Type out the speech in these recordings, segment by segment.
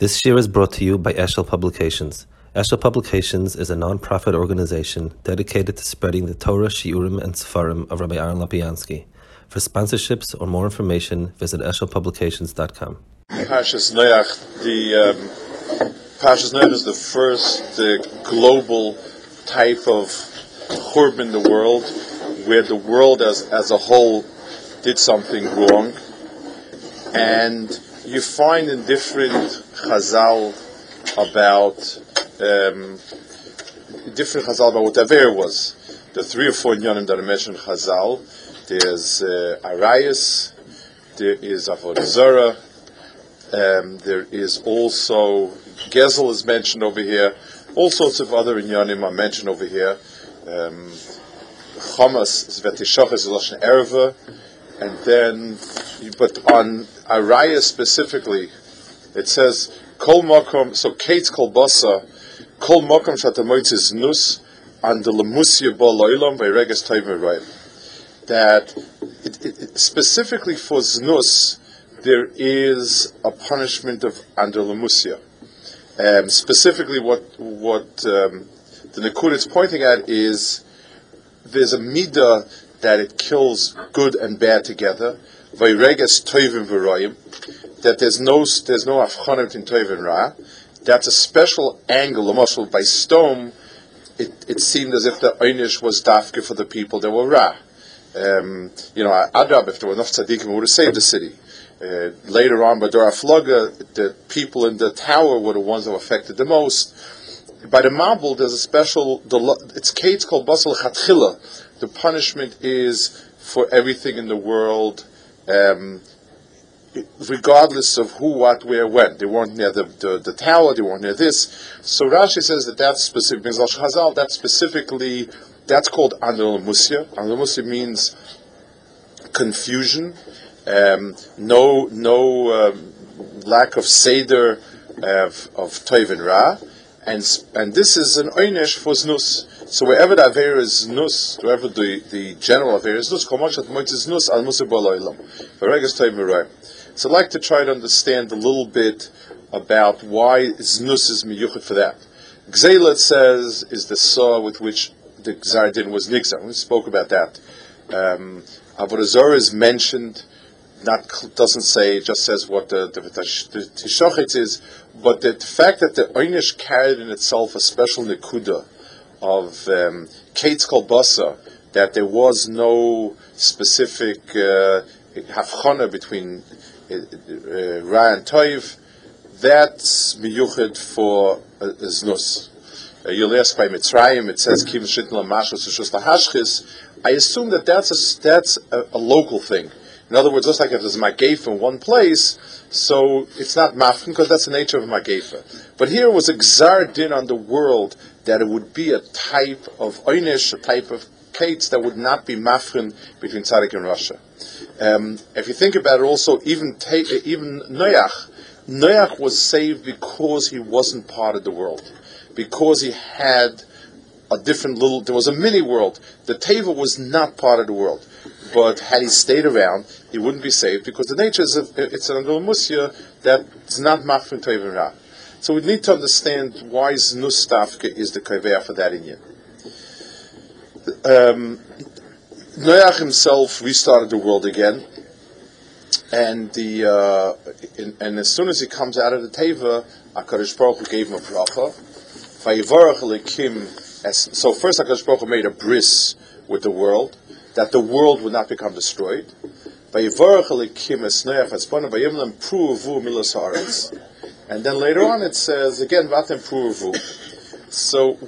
This year is brought to you by Eshel Publications. Eshel Publications is a non-profit organization dedicated to spreading the Torah, Shiurim, and Sefarim of Rabbi Aaron Lopiansky. For sponsorships or more information, visit eshelpublications.com. Pashas Noach, the um, Pashas Noach is the first uh, global type of churb in the world, where the world as as a whole did something wrong, and you find in different Chazal about um, different Chazal about what Aver was. The three or four Yonim that I mentioned Chazal. There's uh, Arias, there is Avodah um, there is also Gezel is mentioned over here. All sorts of other inyanim are mentioned over here. Um, Chamas Zvetishach is Lashon Erva, and then, but on Araya specifically, it says Kol Makom. So Kate's Kol Basa, Kol Makom Shatamoitzis Nus, and the Lemusia Bo Loilam by Reges Toiv That it, it, specifically for Znus, there is a punishment of under Lemusia. Um, specifically, what what um, the Nakud is pointing at is there's a midah that it kills good and bad together. Vayreges toivim v'royim. That there's no there's no afchana between toiv and ra. That's a special angle. Also, by stone, it, it seemed as if the einish was dafke for the people that were ra. Um, you know, Adrab, if there were enough tzaddikim, would have saved the city. Uh, later on, by Dor Haflaga, the people in the tower were the ones that were affected the most. By the Mabul, there's a special, the, it's Kate's called Basel Chatchila. The punishment is for everything in the world, um, regardless of who, what, where, when. They weren't near the, the, the, tower, they weren't near this. So Rashi says that that's specific, means Chazal, that's specifically, that's called. Anil Musya means confusion, um, no, no um, lack of Seder of, of Toiv and Ra, and, and this is an Oynesh for Znus. So wherever the Aver is Znus, wherever the, the general Aver is Znus, Komachat Moit is Znus, Al Musa Baloilam. So I'd like to try to understand a little bit about why Znus is miyuchat for that. Gzela says is the saw with which the Gzardin was nixon. We spoke about that. Um, Avodah is mentioned not doesn't say, it just says what the, the, the, is, but the fact that the Einish carried in itself a special nikuda of um, Kate's Kolbasa, that there was no specific uh, between Ra and Toiv, that's miyuchid for uh, Znus. Uh, you'll ask by Mitzrayim, it says, Kim Shitn I assume that that's a, that's a, a local thing in other words, just like if there's a magefa in one place, so it's not mafkin because that's the nature of a magefa. But here was a gzar din on the world that it would be a type of einish, a type of kates that would not be mafkin between Tzaddik and Russia. Um, if you think about it, also even even Noach, Noach was saved because he wasn't part of the world, because he had a different little. There was a mini world. The Teva was not part of the world but had he stayed around, he wouldn't be saved because the nature is of, it's an Musya that's not machfin toivin ra. So we need to understand why Znustafke is the kaveya for that inyan. Um, Noach himself restarted the world again, and the uh, in, and as soon as he comes out of the teva, Hakadosh Baruch Hu gave him a bracha. So first, Hakadosh Baruch Hu made a bris with the world, that the world would not become destroyed. And then later on it says again vatem. So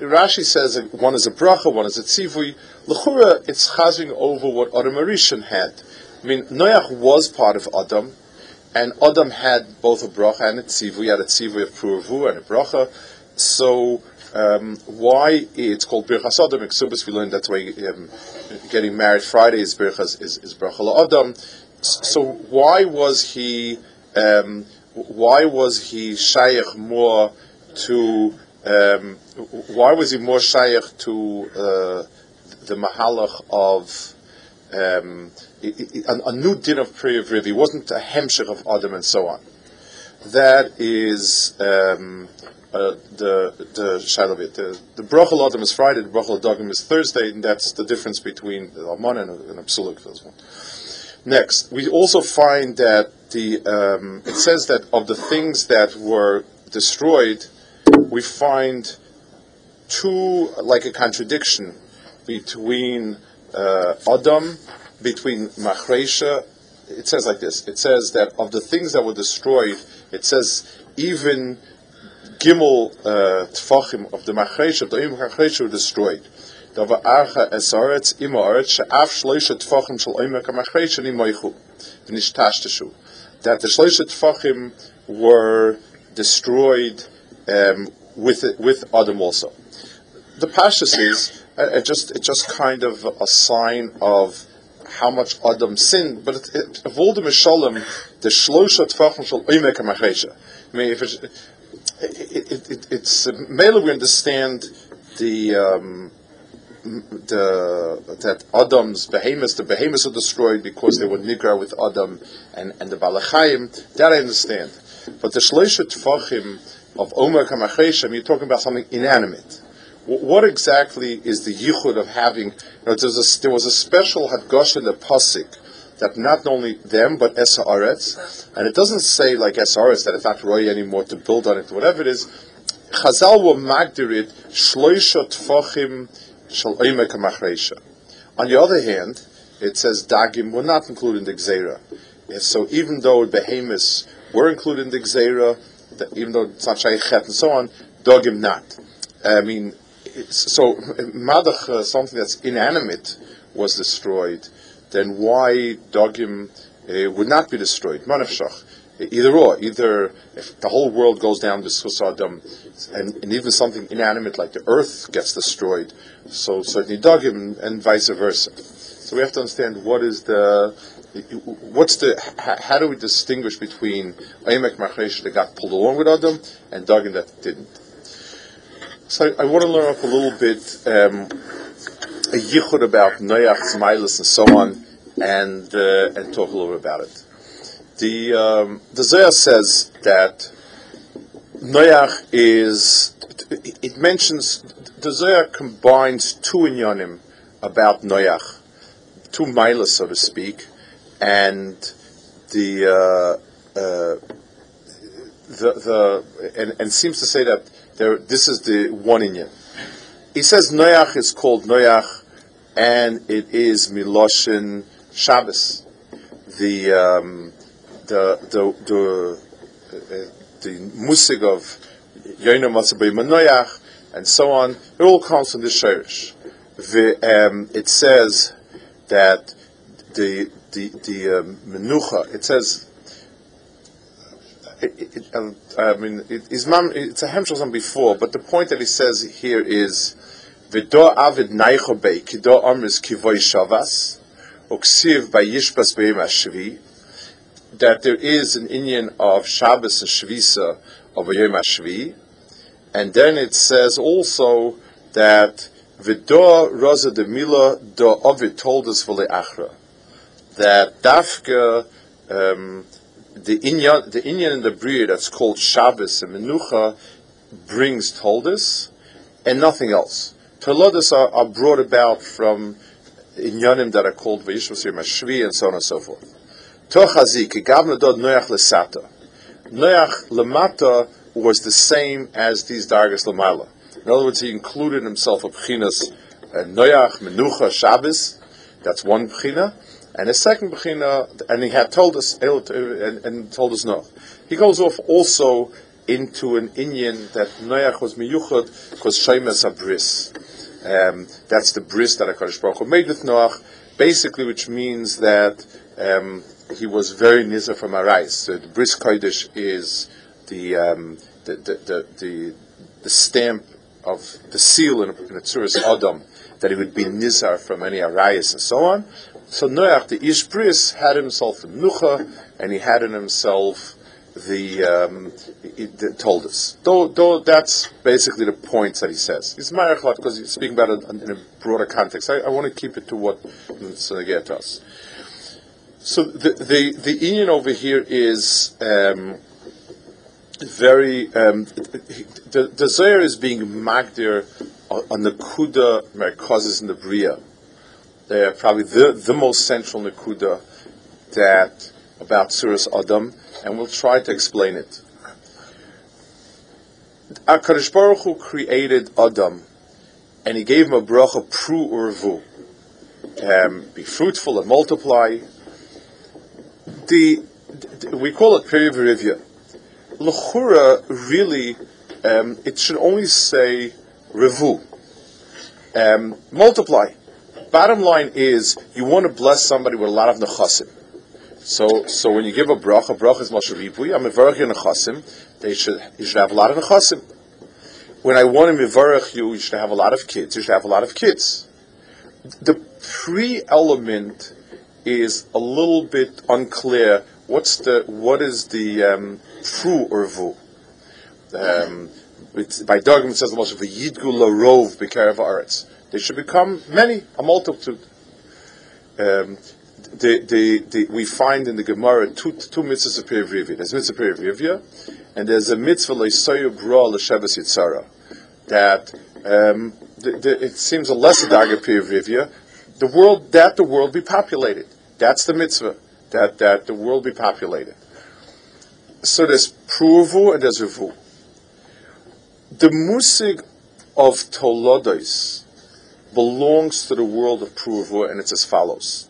Rashi says one is a bracha, one is a tzivui. L'chura, it's chazing over what Adam Arishan had. I mean, Noach was part of Adam, and Adam had both a bracha and a tzivui. He had a tzivui of pruvu and a bracha. So um, why it's called Birchas Adam Eksubas. We learned that's why um, getting married Friday is Birchas is, is Bracha Adam. So why was he um, why was he shaykh more to um, why was he more shaykh to uh, the mahalach of um, a, a, new din of prayer of Riv? He wasn't a hemshech of Adam and so on. that is um, uh, the the shalavit. The, the brachal adam is Friday, the brachal dogim is Thursday, and that's the difference between the alman and and a psulik. Next, we also find that the um, it says that of the things that were destroyed, we find two like a contradiction between uh, Adam, between Machresha. It says like this. It says that of the things that were destroyed, it says even Gimel uh, Tfachim of the Machresha, of the Machresha were destroyed. That the shloisha tfachim were destroyed um, with with Adam also. The Pashas is uh, it just it just kind of a sign of how much Adam sinned, but it, it, of all the Shlosha Tfachim Shal Oimek. I mean, if it's, it, it, it, it's, mainly we understand the, um, the that Adam's behemoths, the behemoths are destroyed because they were nigra with Adam and, and the Balachayim. That I understand. But the Shloisha Tfachim of Omer Kamacheshem, you're talking about something inanimate. what exactly is the yichud of having? You know, a, there was a special hadgosh in the pasuk that not only them but Esaretz, and it doesn't say like Esaretz that it's not roy anymore to build on it, whatever it is. Chazal will magdir it shloisha tfachim shal On the other hand, it says dagim were not included in the gzera. So even though behemoths were included in the gzera, even though it's not and so on, dagim not. I mean, so madach, uh, something that's inanimate, was destroyed. Then why dagim uh, would not be destroyed? Manafshach. Either or, either if the whole world goes down to Susadam, and, and even something inanimate like the earth gets destroyed, so certainly dagim, and vice versa. So we have to understand what is the what's the how do we distinguish between Aymek Machresh that got pulled along with Adam and Dagan that didn't? So I, I want to learn up a little bit um, a yichud about Noach's milas and so on, and uh, and talk a little bit about it. The um, the Zohar says that Noach is it mentions the Zohar combines two inyanim about Noach, two milas, so to speak, and the uh, uh, the the and, and seems to say that there this is the one inyan. He says Noach is called Noach, and it is Miloshin Shabbos. The um, the the the, uh, the musig of Yoina Matzabay Manoyach and so on. It all comes from the Shirish. Um, it says that the the the um, menucha. It says. It, it, um, I mean, it, it's a hemshel before, but the point that he says here is, "V'do avid naichobe kido amris kivoy shavas, uksiv by yishbas beim ashvi." That there is an inyan of Shabbos and Shvisa of Yom Ashvi, and then it says also that Vido Raza de Mila do Ovid told us for the Achra that Dafka um, the Inyan the Inyan in the Bria that's called Shabbos and Menucha brings Toldus and nothing else. Tolodas are, are brought about from Inyanim that are called Vayishvasir Mashvi and so on and so forth. Tochazi Gavna Dod Noach Lesata. Noach Lamata was the same as these Dargas Lamala. In other words, he included himself a Pchinas Noach, Menucha, Shabbos. That's one Pchina. And a second Bechina, and he had told us, and, and told us no. He goes off also into an inyan that Noach was miyuchad because Shemes Abris. Um, that's the bris that HaKadosh Baruch Hu made with Noach, basically which means that um, he was very nizar from Arais. So the bris Kodesh is the, um, the, the, the, the, the stamp of the seal in a, in a Adam, that he would be nizar from any Arayas and so on. So Noach, the Ish Bris, had himself the Nucha, and he had in himself the, um, told us. Though, though that's basically the points that he says. He's Mayachlat because he's speaking about it in a broader context. I, I want to keep it to what Tzanaget to us. So the the the inyan over here is um, very um, the, the Zohar is being magdir on the Kuda Merkozes in the Bria. They're probably the, the most central Nakuda that about Suras Adam, and we'll try to explain it. HaKadosh Baruch Hu created Adam, and he gave him a bracha pru urvu. Um, be fruitful and multiply. The, the we call it perivirivya. L'chura really, um, it should only say revu, um, multiply. Bottom line is, you want to bless somebody with a lot of nechasim. So, so when you give a bracha, bracha is moshe ribui. I'm mevarach your nechasim. They should, you should have a lot of nechasim. When I want to mevarach you, you should have a lot of kids. You should have a lot of kids. The pre-element is a little bit unclear. What's the what is the um, or vu? Um, by Dogm it says the most of a yidgu larov b'karev aretz. They should become many, a multitude. Um, we find in the Gemara two, two mitzvahs of Pirivivya. There's mitzvah Pirivivya, and there's a mitzvah Leisoyu Bra L'Shavas Yitzara. That um, it seems a lesser daga Pirivivya. The world, that the world be populated. That's the mitzvah. That, that the world be populated. So there's Pruvu and there's Revu. The musig of Tolodos belongs to the world of Pruvu, and it's as follows.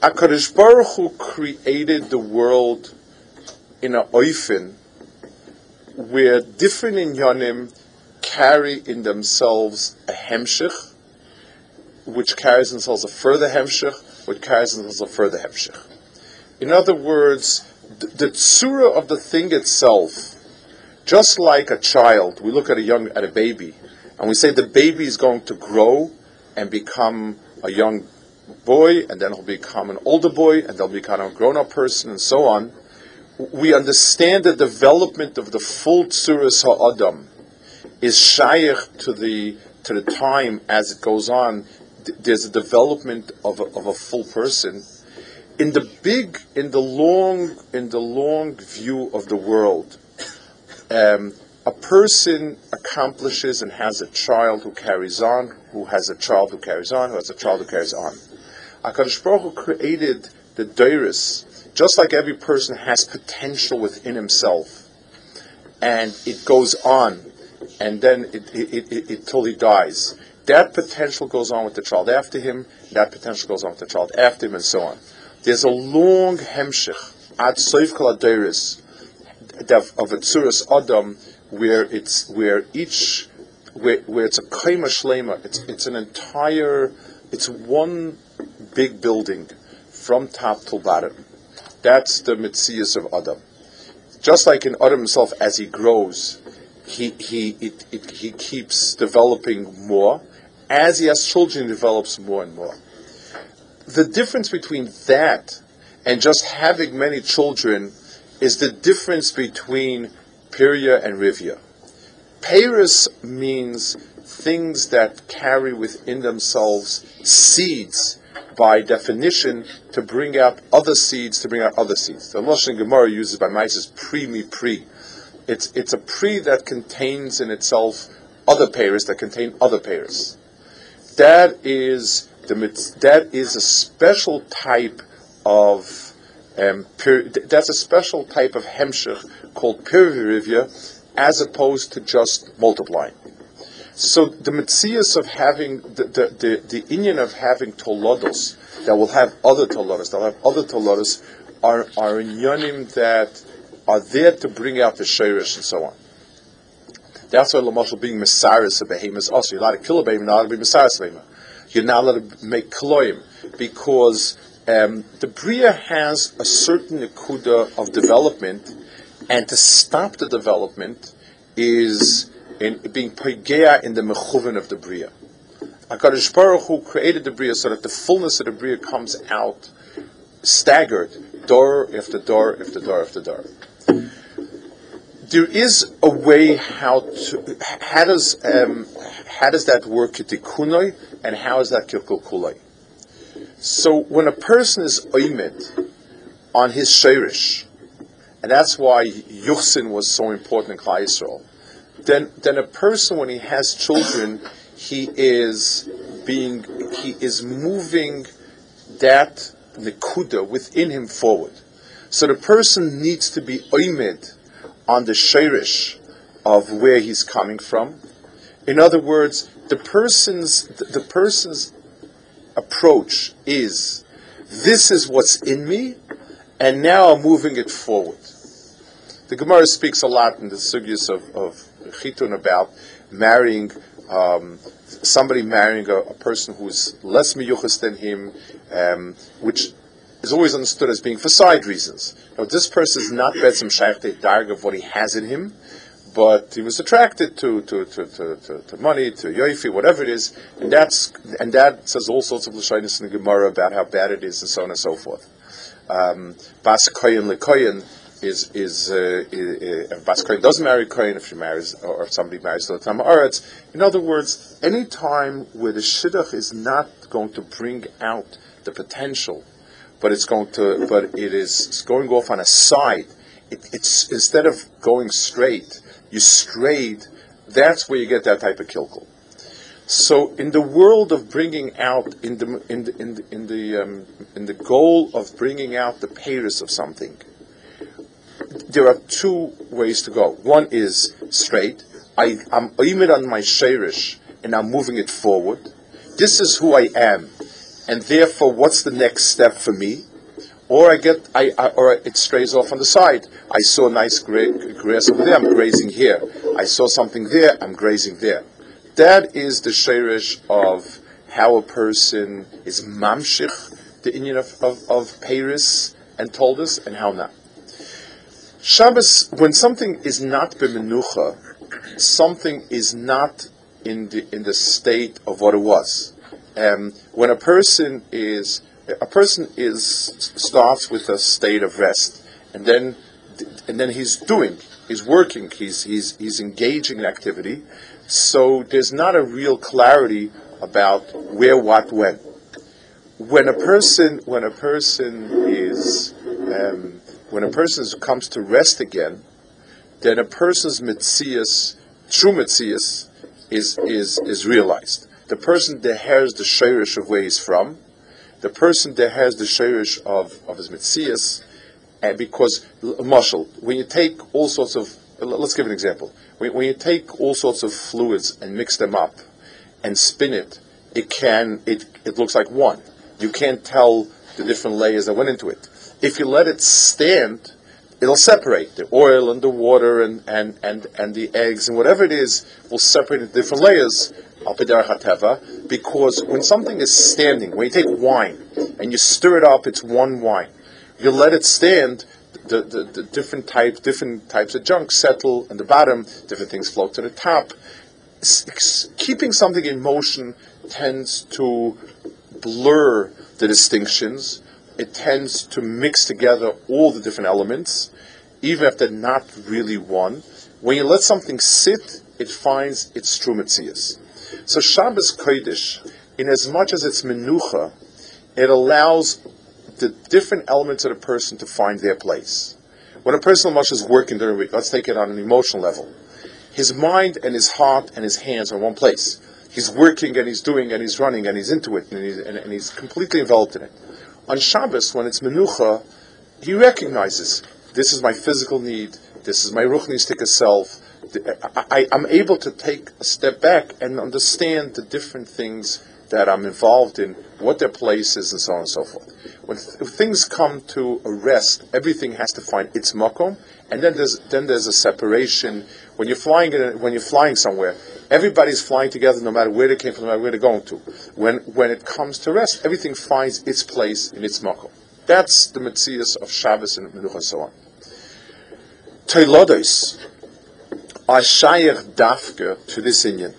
HaKadosh Baruch Hu created the world in a oifen where different inyanim carry in themselves a hemshich, which carries in themselves a further hemshich, which carries in themselves a further hemshich. In other words, the, the tzura of the thing itself, just like a child, we look at a young at a baby, and we say the baby is going to grow and become a young boy, and then he'll become an older boy, and they'll become a grown-up person, and so on. We understand the development of the full tsuras ha'adam is shaykh to the to the time as it goes on. There's a development of a, of a full person. In the big, in the long, in the long view of the world, um, a person accomplishes and has a child who carries on, who has a child who carries on, who has a child who carries on. HaKadosh Baruch Hu created the Dairis, just like every person has potential within himself, and it goes on, and then it, it, it, it, till he dies. That potential goes on with the child after him, that potential goes on with the child after him, and so on. There's a long hemshich, at Soif Dairis, of a Tsuras Adam, where it's where each where, where it's a kaima shlema, it's it's an entire, it's one big building from top to bottom. That's the mitzias of Adam. Just like in Adam himself, as he grows, he, he, it, it, he keeps developing more. As he has children, he develops more and more. The difference between that and just having many children is the difference between Piria and Rivia. Paris means things that carry within themselves seeds by definition to bring out other seeds, to bring out other seeds. The Lashon Gemara uses by Mises pre mi pre. It's, it's a pre that contains in itself other pairs that contain other pairs. That is the that is a special type of um, that's a special type of hemshich called pirvirivya, as opposed to just multiplying. So the mitzias of having the the, the, the inyan of having tolodos that will have other tolodos, they'll have other tolodos, are are inyanim that are there to bring out the shirish and so on. That's why Lamashal being Messiris a behemoth also. You're kill a behemoth, not allowed to be a behemoth. You're not allowed to make kloim because um, the Bria has a certain nekuda of development, and to stop the development is in being pagea in the mechuvin of the bria. Hakadosh Baruch Hu created the bria so that the fullness of the bria comes out staggered, door after door after door after door. There is a way how to how does um, how does that work kitikunoi and how is that kilkulkuloi? So when a person is oimed on his shirish, and that's why Yuchsin was so important in Klal Yisrael. Then, then a person, when he has children, he is being, he is moving that nekuda within him forward. So the person needs to be oimed on the shirish of where he's coming from. In other words, the person's the person's approach is this is what's in me, and now I'm moving it forward. The Gemara speaks a lot in the sugyas of, of Chitun about marrying um, somebody marrying a, a, person who's less miyuchas than him, um, which is always understood as being for side reasons. Now, this person is not betzim shaykh darg of what he has in him, but he was attracted to to, to, to, to, to money, to yoifi, whatever it is, and that's and that says all sorts of lashonis in the Gemara about how bad it is, and so on and so forth. Um, Bas koyin lekoyin is is uh, if Bas koyin doesn't marry koyin if she marries or if somebody marries the Tam Aretz. In other words, any time where the shidduch is not going to bring out the potential, but it's going to, but it is going off on a side. It, it's instead of going straight you strayed, that's where you get that type of kilkel. So in the world of bringing out, in the in the in the in the, um, in the goal of bringing out the payers of something, there are two ways to go. One is straight. I, I'm aiming on my shirish and I'm moving it forward. This is who I am, and therefore, what's the next step for me? Or I get, I, I, or it strays off on the side. I saw nice gra- grass over there. I'm grazing here. I saw something there. I'm grazing there. That is the shirish of how a person is mamshich, the inyan of, of, of Paris and told us, and how not. Shabbos, when something is not b'menucha, something is not in the in the state of what it was. Um, when a person is a person is starts with a state of rest, and then and then he's doing, he's working, he's he's he's engaging in activity. So there's not a real clarity about where, what, when. When a person when a person is um, when a person comes to rest again, then a person's mitzias, true mitzias, is is is realized. The person that has the shirish of where he's from, the person that has the shirish of, of his mitzias, and because marshal, when you take all sorts of, let's give an example. When, when, you take all sorts of fluids and mix them up and spin it, it can it it looks like one. You can't tell the different layers that went into it. If you let it stand, it'll separate the oil and the water and, and, and, and the eggs and whatever it is will separate into different layers because when something is standing, when you take wine and you stir it up, it's one wine. You let it stand, the, the, the different types, different types of junk settle in the bottom, different things float to the top. S- keeping something in motion tends to blur the distinctions. It tends to mix together all the different elements, even if they're not really one. When you let something sit, it finds its true mitzias. So Shabbos Kodesh, in as much as it's menucha, it allows the different elements of the person to find their place. When a person much is working during the week, let's take it on an emotional level. His mind and his heart and his hands are in one place. He's working and he's doing and he's running and he's into it and he's, and, and he's completely involved in it. On Shabbos, when it's menucha, he recognizes this is my physical need, this is my ruchnistic self, I, am able to take a step back and understand the different things that I'm involved in, what their place is, and so on and so forth. When th- things come to a rest, everything has to find its makom, and then there's then there's a separation. When you're flying a, when you're flying somewhere, everybody's flying together, no matter where they came from, no matter where they're going to. When when it comes to rest, everything finds its place in its makom. That's the mitzias of Shabbos and Menucha and so on. Teilodos, are shayach dafka to this inyan.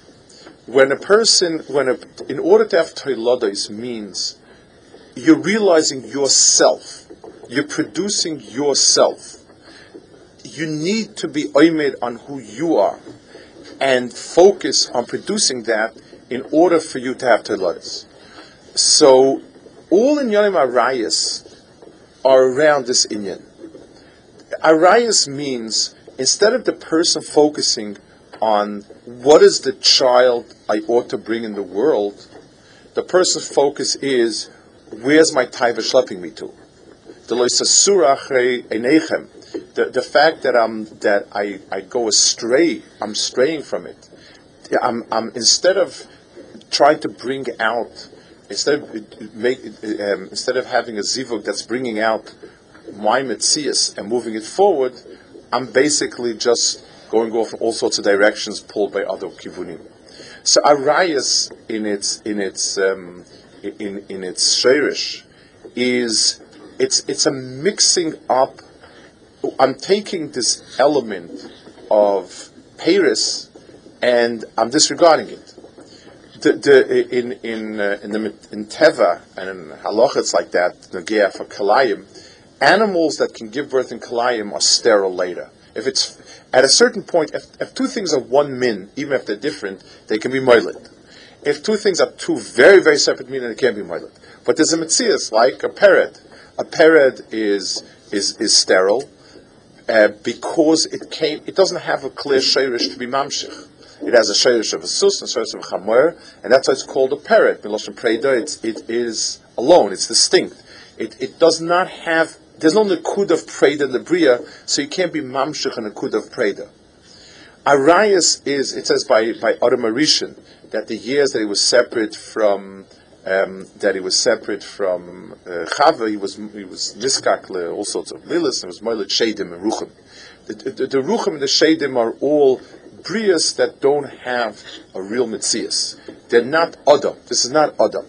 When a person, when a, in order to have toilados means you're realizing yourself, you're producing yourself. You need to be oimed on who you are and focus on producing that in order for you to have toilados. So all in Yonim Arayas are around this inyan. Arias means instead of the person focusing on what is the child I ought to bring in the world, the person's focus is where's my taiva schlepping me to? The the, fact that I'm that I, I go astray, I'm straying from it. I'm, I'm instead of trying to bring out instead of make um, instead of having a zivug that's bringing out my mitzias and moving it forward, I'm basically just going off in all sorts of directions pulled by other kivunim. So arayas in its in its um, in in its shirish is it's it's a mixing up I'm taking this element of Paris and I'm disregarding it. The, the, in in uh, in, the, in Teva and in Halacha it's like that. Nagia for Kalayim, animals that can give birth in Kalayim are sterile later. If it's at a certain point, if, if two things are one min, even if they're different, they can be moiled. If two things are two very very separate min, they can't be moiled. But there's a mitzias like a parrot. A parrot is is is sterile uh, because it came, it doesn't have a clear shirish to be mamshich. It has a shirish of a sus and a shirish of a chamor, and that's why it's called a parrot. Miloshin preda, it's, it is alone, it's distinct. It, it does not have, there's no nakud of preda in the bria, so you can't be mamshich and nakud of preda. Arias is, it says by, by Adam that the years that he was separate from um, that he was separate from uh, Chava, he was he was niskak all sorts of lilis, and was moilet shadim and ruchim. The, the, the ruchim and the shadim are all brias that don't have a real mitzias. They're not adam. This is not adam.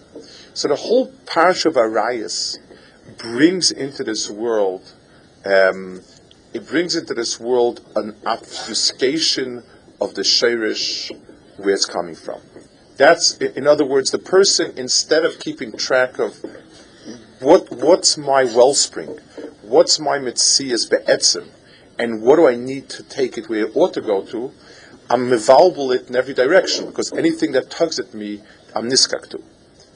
So the whole parsha of Arias brings into this world, um, it brings into this world an obfuscation of the shirish where it's coming from. That's, in other words, the person, instead of keeping track of what, what's my wellspring, what's my mitzias be'etzim, and what do I need to take it where it ought to go to, I'm mevalbul it in every direction, because anything that tugs at me, I'm niskak to.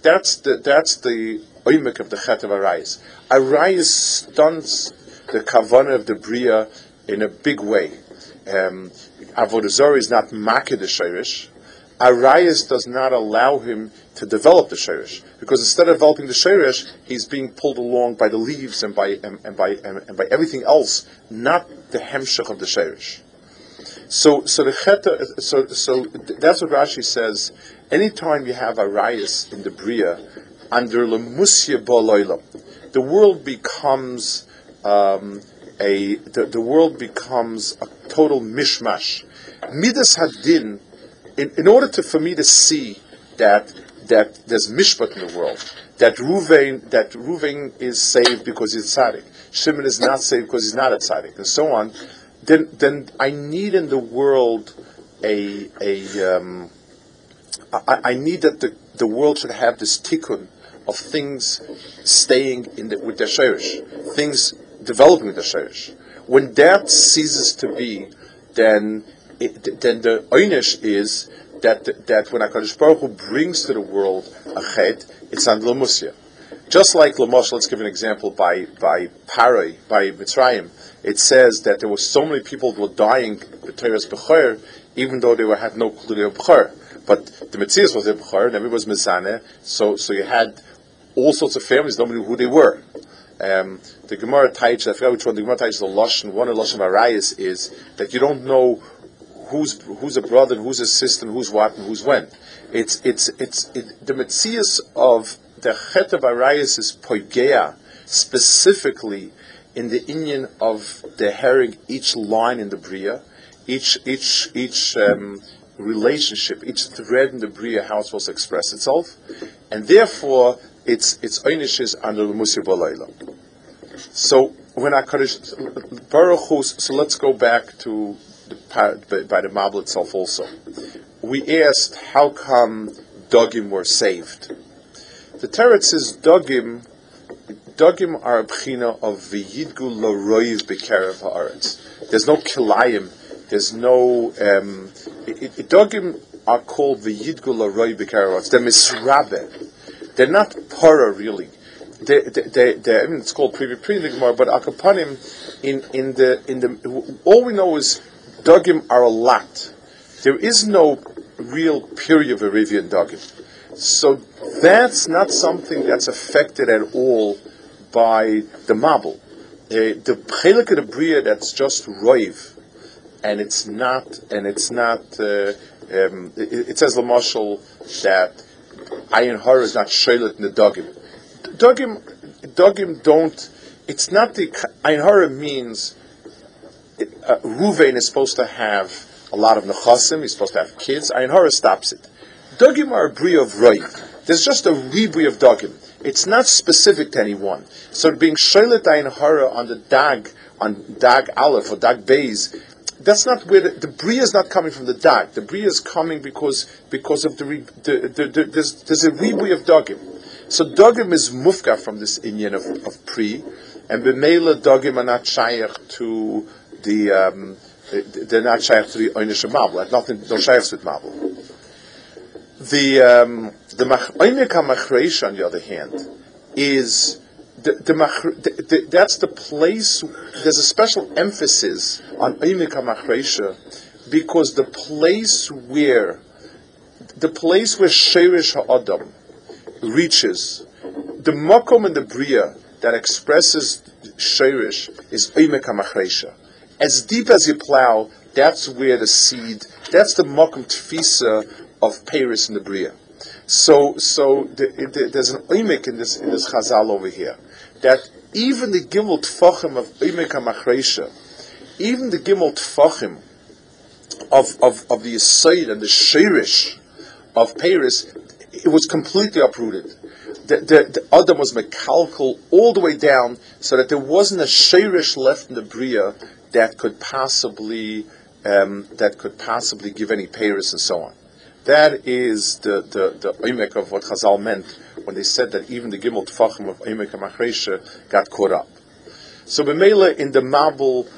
That's the, that's the oimek of the chet of Arayas. Arayas stunts the kavana of the Bria in a big way. Um, Avodah is not maked the Arias does not allow him to develop the shirish because instead of developing the shirish, he's being pulled along by the leaves and by and, and by and, and, by everything else, not the hemshach of the shirish. So, so the cheta, so so that's what Rashi says. Anytime you have Arias in the bria, under lemusya boloilam, the world becomes um, a the, the world becomes a total mishmash. Midas hadin in, in order to, for me to see that that there's mishpat in the world, that Ruvain that Ruvain is saved because he's tzaddik, Shimon is not saved because he's not a tzaddik, and so on, then then I need in the world a a um, I, I, need that the, the world should have this tikkun of things staying in the, with their shirish, things developing with their shirish. When that ceases to be, then then the oynish is that that when Hakadosh Baruch Hu brings to the world a chet, it's on lemusya. Just like Lamosh, let's give an example by by Paray, by Mitzrayim. It says that there were so many people who were dying the b'teres b'cher, even though they were had no clue b'cher. But the Metzias was a b'cher, and everybody was mizaneh. So so you had all sorts of families, nobody knew who they were. Um, the Gemara Taich, I forgot which one. The Gemara Taich, the Lashon, one of the Lashon Arayas is that you don't know who's who's a brother, and who's a sister, and who's what, and who's when. It's it's it's it, the metzias of the chet of Arayas is poigea specifically in the inyan of the herring each line in the bria, each each each um, relationship, each thread in the bria, how it's supposed to express itself, and therefore its its oynishes under the musir So when I Baruch Hu, so let's go back to by the Mabul itself also. We asked how come Dugim were saved. The Teretz says Dugim, Dugim are a bchina of v'yidgu l'roiv b'kerev haaretz. There's no kilayim, there's no, um, it, it, Dugim are called v'yidgu l'roiv b'kerev haaretz. They're misrabe. They're not para really. they, they, they, I mean, it's called the Gemara, but Akapanim, in, in the, in the, all we know is Dogim are a lot. There is no real period of Arabian Dogim. So that's not something that's affected at all by the Mabul. Uh, the Chelik of the Bria that's just Roiv, and it's not, and it's not, uh, um, it, it, says Lamashal that Ayin Hara is not Shailit in the Dogim. Dogim, Dogim don't, it's not the, Ayin Hara means, uh, Ruvain is supposed to have a lot of nechasim, he's supposed to have kids, Ayin Hara stops it. Dogim are a bria of. There's just a ribri of Dogim. It's not specific to anyone. So being Shailit Ayin Hara on the Dag, on Dag Aleph or Dag Beis, that's not where the, the bria is not coming from the dag. The bria is coming because because of the, the, the, the there's, there's a ribui of dogim. So dogim is mufka from this inyan of, of and b'meila dogim are not shaykh to the um, they're not shaykh to the oynish Mabul. Have nothing, no shaykhs with Mabul. The um, the oynik on the other hand is the, the, the, that's the place. There's a special emphasis on Imika Machresha because the place where the place where Sherish Ha'adam reaches, the makom and the bria that expresses Sherish is Imika Machresha. As deep as you plow, that's where the seed, that's the makom tfisa of Paris in the bria. So, so the, the, there's an oimik in this in this chazal over here that even the gimel tfachim of oimik hamachreisha, even the gimel tfachim of, of, of the Yisayid and the Shirish of Paris, it was completely uprooted. The, the, the Adam was mechalkal all the way down, so that there wasn't a Shirish left in the Bria that could possibly um, that could possibly give any payers and so on. That is the the the oimek of what Chazal meant when they said that even the Gimel Tfachim of oimek Machresha got caught up. So Bemela in the Mabul,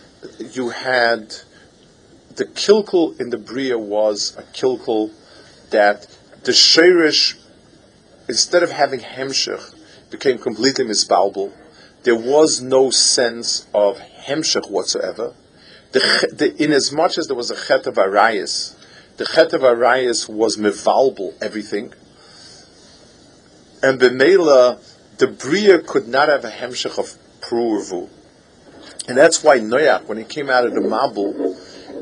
you had the kilkul in the Bria was a kilkul that the Sherish, instead of having Hemshech, became completely misbalbal. There was no sense of Hemshech whatsoever. The, the, in as much as there was a Chet of Arias, the Chet of Arias was mevalbal everything, and Mela, the Bria could not have a hemshech of Pru'urvu. And that's why Noach, when he came out of the Mabul,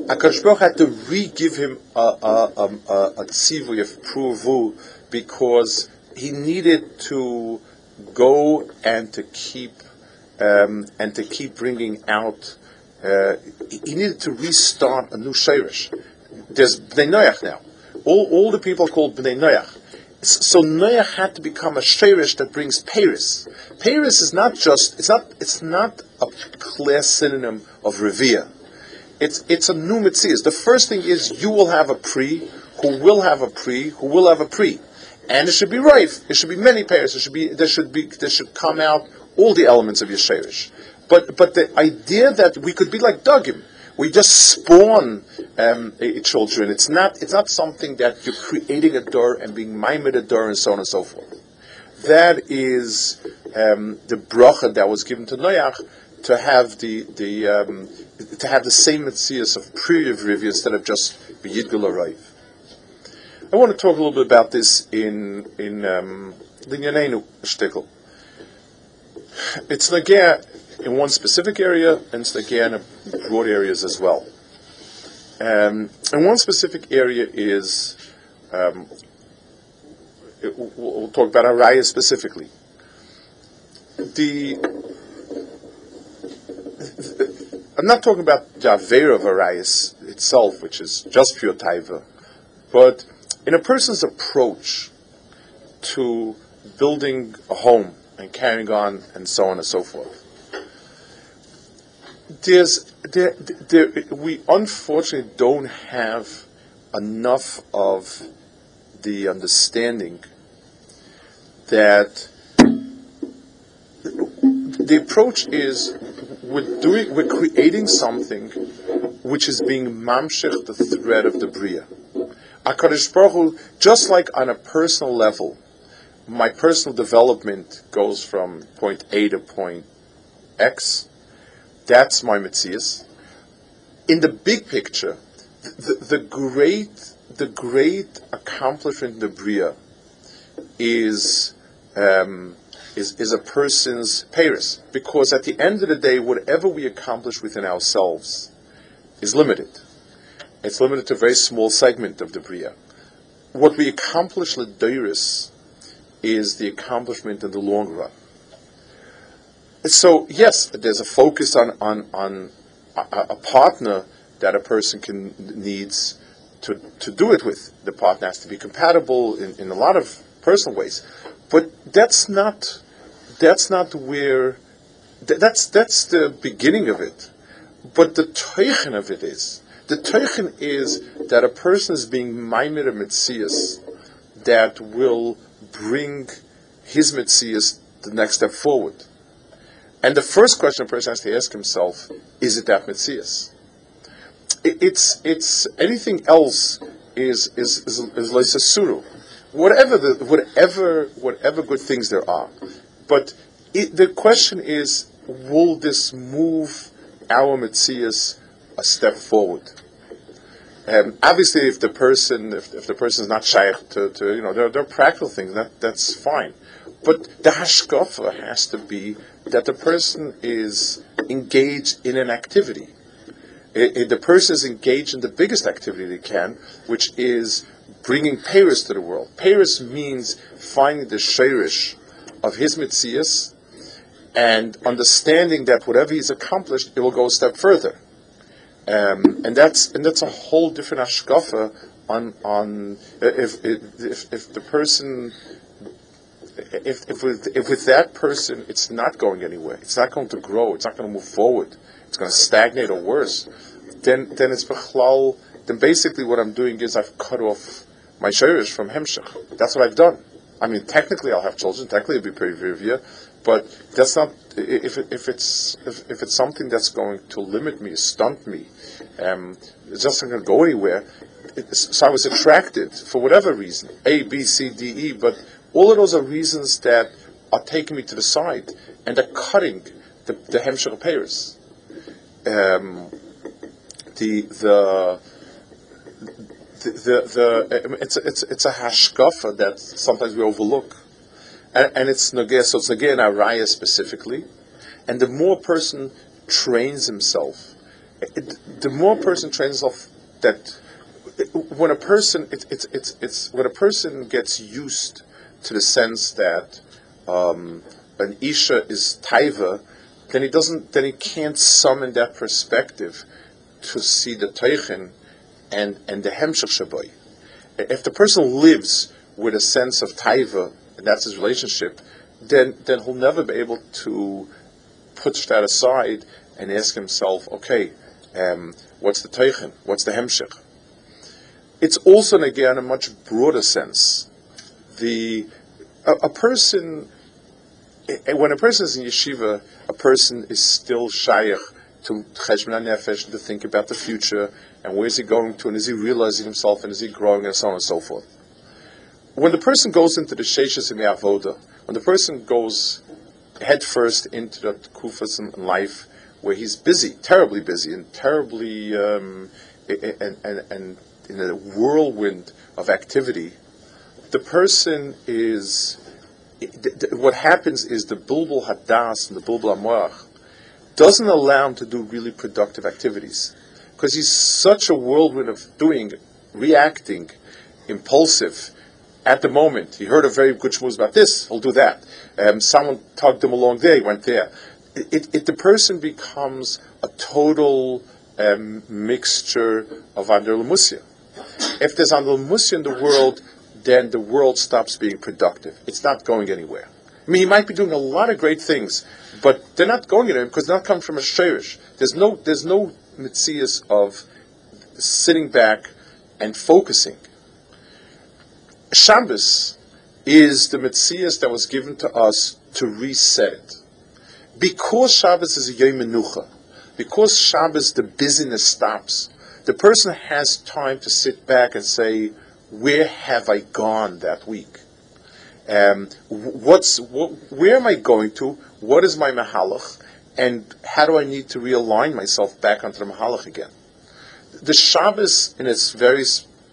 Akash had to re-give him a, a, a, a, a tzivui of Pru'urvu because he needed to go and to keep um, and to keep bringing out. Uh, he needed to restart a new shirish there's Bnei Noach now. All, all the people are called Bnei Noach. So Noach had to become a sherish that brings Paris. Paris is not just, it's not, it's not a clear synonym of Revere. It's, it's a new mitzvah. The first thing is you will have a pre, who will have a pre, who will have a pre. And it should be rife. It should be many pairs. It should be, there should be, there should come out all the elements of your sherish. But, but the idea that we could be like Dugim, we just spawn um, children. It's not, it's not something that you're creating a door and being mimed a door and so on and so forth. That is um, the bracha that was given to Noach to have the, the um, to have the same mitzvahs of pre-Riv instead of just B'yidgul Arayv. I want to talk a little bit about this in in um, Linyanenu Shtickle. It's Nagea in one specific area and it's Nagea in broad areas as well. Um, and one specific area is, um, it, we'll, talk about Araya specifically. The, the, I'm not talking about the Avera of Arayas itself, which is just pure Taiva, but in a person's approach to building a home and carrying on and so on and so forth there's there, there, we unfortunately don't have enough of the understanding that the approach is we're doing we're creating something which is being mamshech the thread of the bria. Akadosh Baruch Hu, just like on a personal level, my personal development goes from point A to point X. That's my Metzias. In the big picture, the, the great the great accomplishment in the Bria is um, is, is a person's Paris. Because at the end of the day, whatever we accomplish within ourselves is limited. It's limited to a very small segment of the Bria. What we accomplish Lediris is the accomplishment in the long run. So yes, there's a focus on on, on a, a partner that a person can needs to, to do it with. The partner has to be compatible in, in a lot of personal ways. But that's not that's not where th- that's that's the beginning of it. But the teichen of it is the teichen is that a person is being maimed a mitzias that will bring his mitzias the next step forward. And the first question a person has to ask himself is it that mitzias? It, it's it's anything else is is is, is, is suru. Whatever the whatever whatever good things there are, but it, the question is, will this move our Metzias a step forward? Um, obviously, if the person, if, if the person is not shy to, to, you know, there, there are practical things that that's fine, but the hashkafa has to be that the person is engaged in an activity. It, it, the person is engaged in the biggest activity they can, which is bringing Paris to the world. Paris means finding the shirish of his mitzias and understanding that whatever he's accomplished, it will go a step further. Um, and that's and that's a whole different ashkafa on on if if, if the person if if with, if with that person it's not going anywhere, it's not going to grow, it's not going to move forward, it's going to stagnate or worse, then then it's bechlal. Then basically what I'm doing is I've cut off my shirish from hemshech. That's what I've done. I mean, technically I'll have children. Technically it'll be perivia, but that's not if, if it's if, if, it's something that's going to limit me, stunt me, um, it's just to go anywhere. so I was attracted for whatever reason, A, B, C, D, E, but all of those are reasons that are taking me to the side and are cutting the, the Hemshech Paris. Um, the the the, the, the, it's it's it's a hashkafa that sometimes we overlook and, and it's nogea, so it's nogea in araya specifically. And the more person trains himself, it, the more a person trains himself that when a person it, it's it's it's when a person gets used to the sense that um, an isha is taiva, then he doesn't then he can't summon that perspective to see the teichin and and the hemshach shaboy. If the person lives with a sense of taiva and that's his relationship, then then he'll never be able to put that aside and ask himself, okay, um, what's the teichen? What's the hemshich? It's also again in a much broader sense. The a, a person when a person is in yeshiva, a person is still shaykh to cheshbon nefesh to think about the future and where is he going to and is he realizing himself and is he growing and so on and so forth when the person goes into the sheishes in the avoda, when the person goes headfirst into the kufas in life where he's busy, terribly busy, and terribly um, and, and, and in a whirlwind of activity, the person is what happens is the bulbul hadas and the bulbul amoach doesn't allow him to do really productive activities because he's such a whirlwind of doing, reacting, impulsive, at the moment. He heard a very good shmuz about this, he'll do that. Um, someone tugged him along there, he went there. It, it, the person becomes a total um, mixture of Andrelamusia. If there's Andrelamusia in the world, then the world stops being productive. It's not going anywhere. I mean, he might be doing a lot of great things, but they're not going anywhere because they're not coming from a sherish. There's no, there's no mitzias of sitting back and focusing. Shabbos is the Metzias that was given to us to reset it. Because Shabbos is a Yom Menucha, because Shabbos the busyness stops, the person has time to sit back and say, where have I gone that week? Um, what's what, where am I going to? What is my mahalach? And how do I need to realign myself back onto the mahalach again? The Shabbos, in its very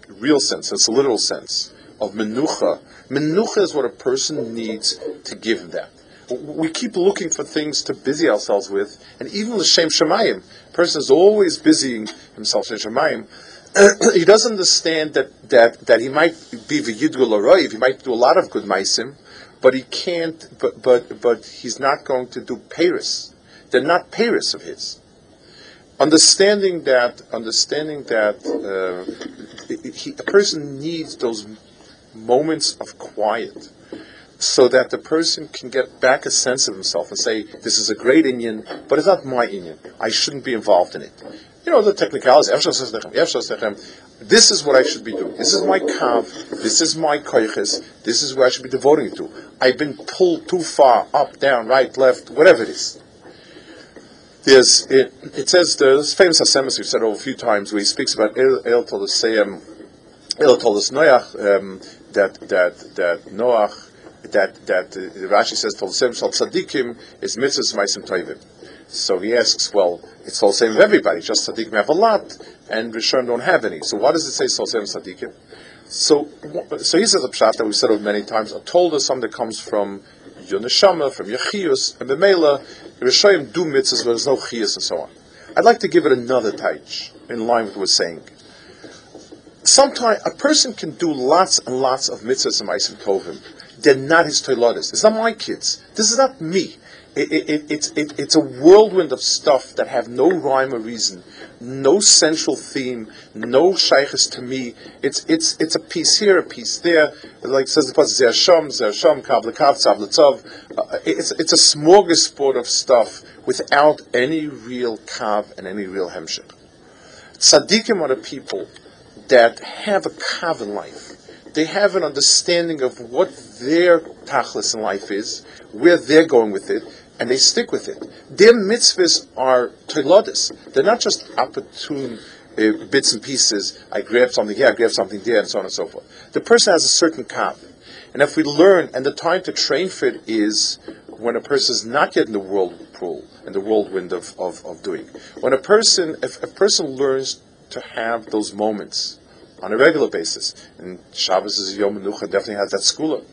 real sense, its literal sense of menucha, menucha is what a person needs to give that. We keep looking for things to busy ourselves with, and even the Shem Shemayim, person is always busying himself in Shemayim. he doesn't understand that, that, that he might be v'yidgul aroiv, he might do a lot of good maisim, but he can't, but, but, but he's not going to do Paris. They're not Paris of his. Understanding that, understanding that uh, he, a person needs those moments of quiet so that the person can get back a sense of himself and say, this is a great inyan, but it's not my inyan. I shouldn't be involved in it. You know, the technicalities, this is what I should be doing. This is my kav, this is my koiches, this is where I should be devoting it to. I've been pulled too far, up, down, right, left, whatever it is. There's, it, it says, there's famous Hasemis we've said over a few times, where he speaks about El, El El told us Noach, um, that, that, that Noach, that, that Rashi says, Tol Sem Shal Tzadikim is mitzvahs maisim toivim. So he asks, well, it's all same with everybody. Just tzaddikim have a lot, and Rishon don't have any. So why does it say sol same tzaddikim? So, so he says a pshat that we've said many times. A told us something that comes from your from your and b'meila, Rishayim do mitzvahs, but there's no chiyus and so on. I'd like to give it another taich, in line with what we're saying. Sometimes a person can do lots and lots of mitzvahs and ma'asim tovim. They're not his toilotis. It's not my kids. This is not me. It, it, it's, it, it's a whirlwind of stuff that have no rhyme or reason, no central theme, no shaykhs to me. It's, it's, it's a piece here, a piece there. Like says the pasuk, Zersham, Zersham, Kav Lekav, Tzav Letzav. Uh, it's, it's a smorgasbord of stuff without any real kav and any real hemshech. Tzaddikim are the people that have a kav in life. They have an understanding of what their tachlis in life is, where they're going with it, and they stick with it. Their mitzvahs are toilodis. They're not just opportune uh, bits and pieces. I grab something here, I grab something there, and so on and so forth. The person has a certain kav. And if we learn, and the time to train for it is when a person is not yet in the whirlpool, and the whirlwind of, of, of doing. When a person, if a person learns to have those moments on a regular basis, and Shabbos is Yom Menucha, definitely has that school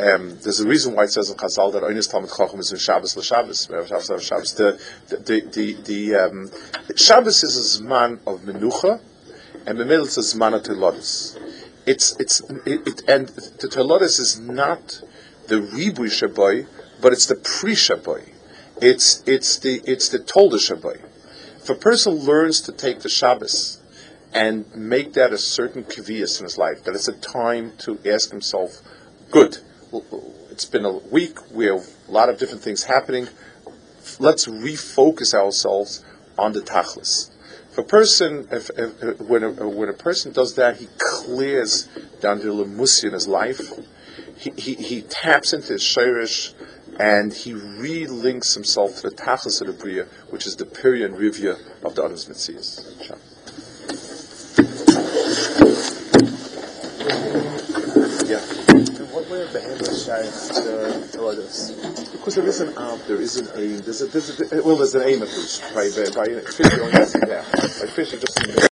um, there's a reason why it says in Chazal that Oinis Talmud Chacham is in Shabbos l'Shabbos. Shabbos, Shabbos. The the the, the um, Shabbos is a zman of menucha, and the middle is a zman of telodis. It's it's it, it, and the telodis is not the ribu shaboy, but it's the pre shaboy. It's it's the it's the tolda shaboy. If a person learns to take the Shabbos and make that a certain kaviyas in his life, that it's a time to ask himself, good it's been a week. We have a lot of different things happening. Let's refocus ourselves on the tachlis. If a person, if, if, when, a, when a person does that, he clears down the lemusi in his life. He, he, he taps into his shirish and he relinks himself to the tachlis of the bria, which is the period and rivya of the Mitzias. Because there is an ab, there is an aim. There's a, there's a, well, there's an aim at least by by, by. By fishing just.